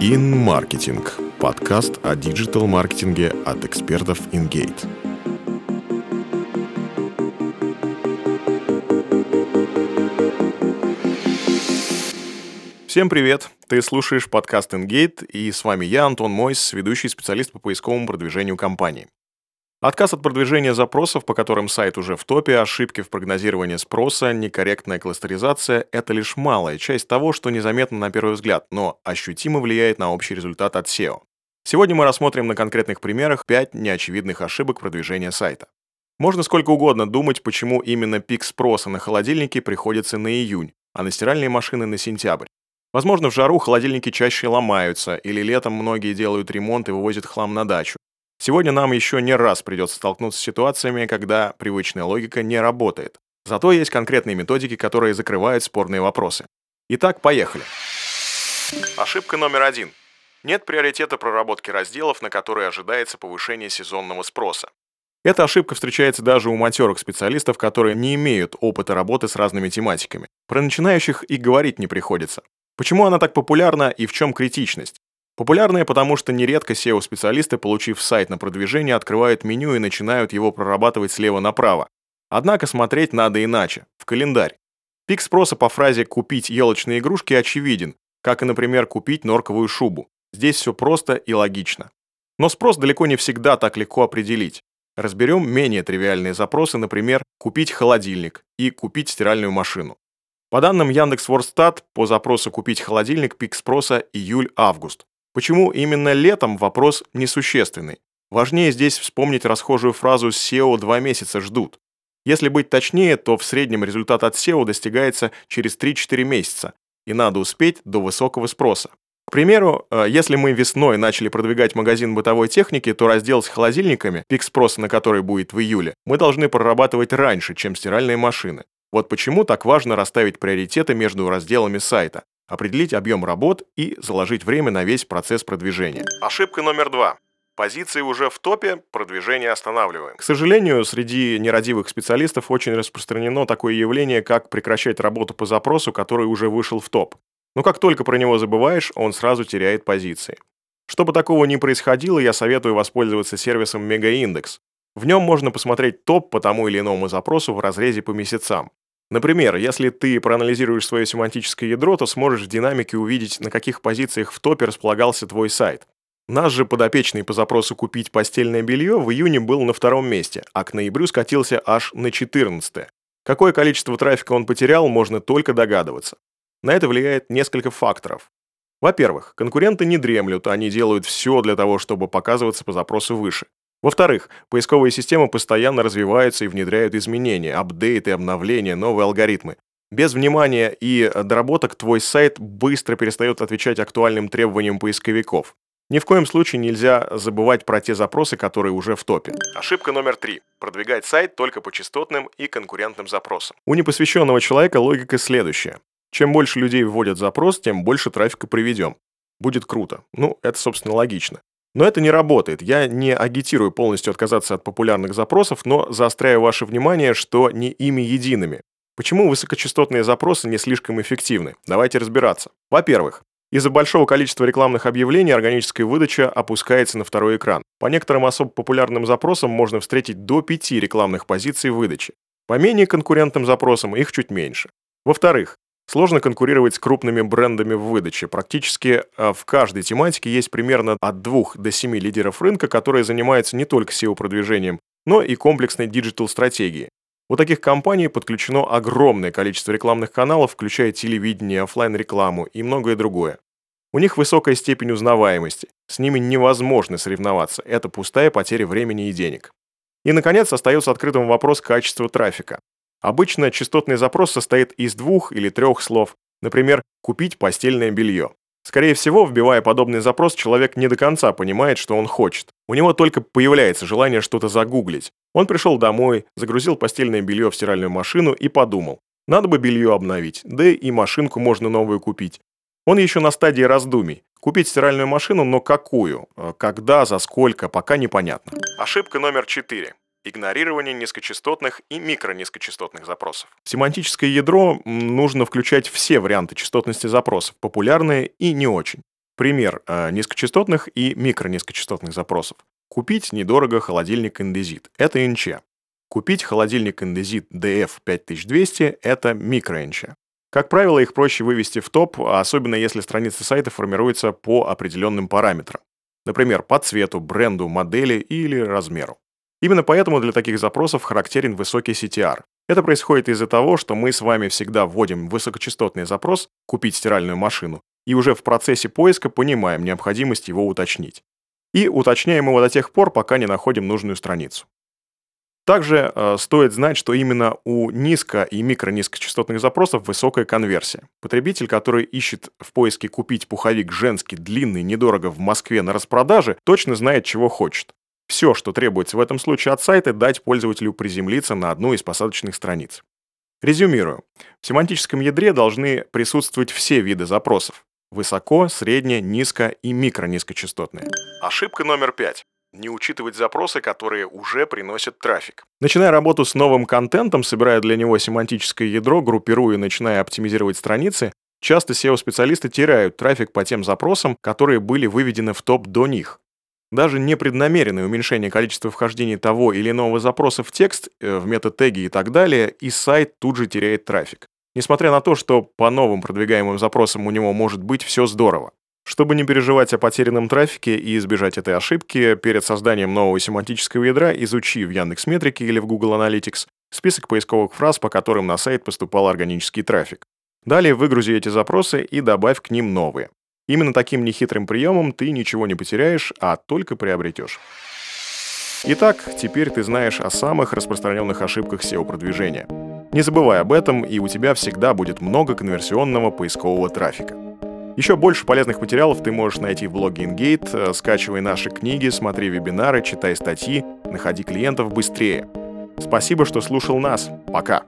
InMarketing – подкаст о диджитал-маркетинге от экспертов InGate. Всем привет! Ты слушаешь подкаст InGate, и с вами я, Антон Мойс, ведущий специалист по поисковому продвижению компании. Отказ от продвижения запросов, по которым сайт уже в топе, ошибки в прогнозировании спроса, некорректная кластеризация – это лишь малая часть того, что незаметно на первый взгляд, но ощутимо влияет на общий результат от SEO. Сегодня мы рассмотрим на конкретных примерах 5 неочевидных ошибок продвижения сайта. Можно сколько угодно думать, почему именно пик спроса на холодильники приходится на июнь, а на стиральные машины на сентябрь. Возможно, в жару холодильники чаще ломаются, или летом многие делают ремонт и вывозят хлам на дачу. Сегодня нам еще не раз придется столкнуться с ситуациями, когда привычная логика не работает. Зато есть конкретные методики, которые закрывают спорные вопросы. Итак, поехали. Ошибка номер один. Нет приоритета проработки разделов, на которые ожидается повышение сезонного спроса. Эта ошибка встречается даже у матерых специалистов, которые не имеют опыта работы с разными тематиками. Про начинающих и говорить не приходится. Почему она так популярна и в чем критичность? Популярные, потому что нередко SEO-специалисты, получив сайт на продвижение, открывают меню и начинают его прорабатывать слева направо. Однако смотреть надо иначе, в календарь. Пик спроса по фразе «купить елочные игрушки» очевиден, как и, например, купить норковую шубу. Здесь все просто и логично. Но спрос далеко не всегда так легко определить. Разберем менее тривиальные запросы, например, «купить холодильник» и «купить стиральную машину». По данным Яндекс.Вордстат, по запросу «купить холодильник» пик спроса июль-август. Почему именно летом вопрос несущественный? Важнее здесь вспомнить расхожую фразу «SEO два месяца ждут». Если быть точнее, то в среднем результат от SEO достигается через 3-4 месяца, и надо успеть до высокого спроса. К примеру, э, если мы весной начали продвигать магазин бытовой техники, то раздел с холодильниками, пик спроса на который будет в июле, мы должны прорабатывать раньше, чем стиральные машины. Вот почему так важно расставить приоритеты между разделами сайта, определить объем работ и заложить время на весь процесс продвижения. Ошибка номер два. Позиции уже в топе, продвижение останавливаем. К сожалению, среди нерадивых специалистов очень распространено такое явление, как прекращать работу по запросу, который уже вышел в топ. Но как только про него забываешь, он сразу теряет позиции. Чтобы такого не происходило, я советую воспользоваться сервисом Мегаиндекс. В нем можно посмотреть топ по тому или иному запросу в разрезе по месяцам. Например, если ты проанализируешь свое семантическое ядро, то сможешь в динамике увидеть, на каких позициях в топе располагался твой сайт. Наш же подопечный по запросу «Купить постельное белье» в июне был на втором месте, а к ноябрю скатился аж на 14 -е. Какое количество трафика он потерял, можно только догадываться. На это влияет несколько факторов. Во-первых, конкуренты не дремлют, они делают все для того, чтобы показываться по запросу выше. Во-вторых, поисковые системы постоянно развиваются и внедряют изменения, апдейты, обновления, новые алгоритмы. Без внимания и доработок твой сайт быстро перестает отвечать актуальным требованиям поисковиков. Ни в коем случае нельзя забывать про те запросы, которые уже в топе. Ошибка номер три. Продвигать сайт только по частотным и конкурентным запросам. У непосвященного человека логика следующая. Чем больше людей вводят запрос, тем больше трафика приведем. Будет круто. Ну, это, собственно, логично. Но это не работает. Я не агитирую полностью отказаться от популярных запросов, но заостряю ваше внимание, что не ими едиными. Почему высокочастотные запросы не слишком эффективны? Давайте разбираться. Во-первых, из-за большого количества рекламных объявлений органическая выдача опускается на второй экран. По некоторым особо популярным запросам можно встретить до 5 рекламных позиций выдачи. По менее конкурентным запросам их чуть меньше. Во-вторых, Сложно конкурировать с крупными брендами в выдаче. Практически а, в каждой тематике есть примерно от 2 до 7 лидеров рынка, которые занимаются не только SEO-продвижением, но и комплексной диджитал-стратегией. У таких компаний подключено огромное количество рекламных каналов, включая телевидение, офлайн рекламу и многое другое. У них высокая степень узнаваемости, с ними невозможно соревноваться, это пустая потеря времени и денег. И, наконец, остается открытым вопрос качества трафика. Обычно частотный запрос состоит из двух или трех слов, например, «купить постельное белье». Скорее всего, вбивая подобный запрос, человек не до конца понимает, что он хочет. У него только появляется желание что-то загуглить. Он пришел домой, загрузил постельное белье в стиральную машину и подумал, надо бы белье обновить, да и машинку можно новую купить. Он еще на стадии раздумий. Купить стиральную машину, но какую? Когда, за сколько, пока непонятно. Ошибка номер четыре игнорирование низкочастотных и микронизкочастотных запросов. В семантическое ядро нужно включать все варианты частотности запросов, популярные и не очень. Пример э, низкочастотных и микронизкочастотных запросов. Купить недорого холодильник Индезит. Это НЧ. Купить холодильник Индезит DF5200 – это микро-НЧ. Как правило, их проще вывести в топ, особенно если страница сайта формируется по определенным параметрам. Например, по цвету, бренду, модели или размеру. Именно поэтому для таких запросов характерен высокий CTR. Это происходит из-за того, что мы с вами всегда вводим высокочастотный запрос «купить стиральную машину» и уже в процессе поиска понимаем необходимость его уточнить. И уточняем его до тех пор, пока не находим нужную страницу. Также э, стоит знать, что именно у низко- и микронизкочастотных запросов высокая конверсия. Потребитель, который ищет в поиске купить пуховик женский, длинный, недорого в Москве на распродаже, точно знает, чего хочет. Все, что требуется в этом случае от сайта, дать пользователю приземлиться на одну из посадочных страниц. Резюмирую. В семантическом ядре должны присутствовать все виды запросов. Высоко, средне, низко и микронизкочастотные. Ошибка номер пять. Не учитывать запросы, которые уже приносят трафик. Начиная работу с новым контентом, собирая для него семантическое ядро, группируя и начиная оптимизировать страницы, часто SEO-специалисты теряют трафик по тем запросам, которые были выведены в топ до них. Даже непреднамеренное уменьшение количества вхождений того или иного запроса в текст, э, в метатеги и так далее, и сайт тут же теряет трафик. Несмотря на то, что по новым продвигаемым запросам у него может быть все здорово. Чтобы не переживать о потерянном трафике и избежать этой ошибки, перед созданием нового семантического ядра изучи в Яндекс.Метрике или в Google Analytics список поисковых фраз, по которым на сайт поступал органический трафик. Далее выгрузи эти запросы и добавь к ним новые. Именно таким нехитрым приемом ты ничего не потеряешь, а только приобретешь. Итак, теперь ты знаешь о самых распространенных ошибках SEO-продвижения. Не забывай об этом, и у тебя всегда будет много конверсионного поискового трафика. Еще больше полезных материалов ты можешь найти в блоге InGate, скачивай наши книги, смотри вебинары, читай статьи, находи клиентов быстрее. Спасибо, что слушал нас. Пока.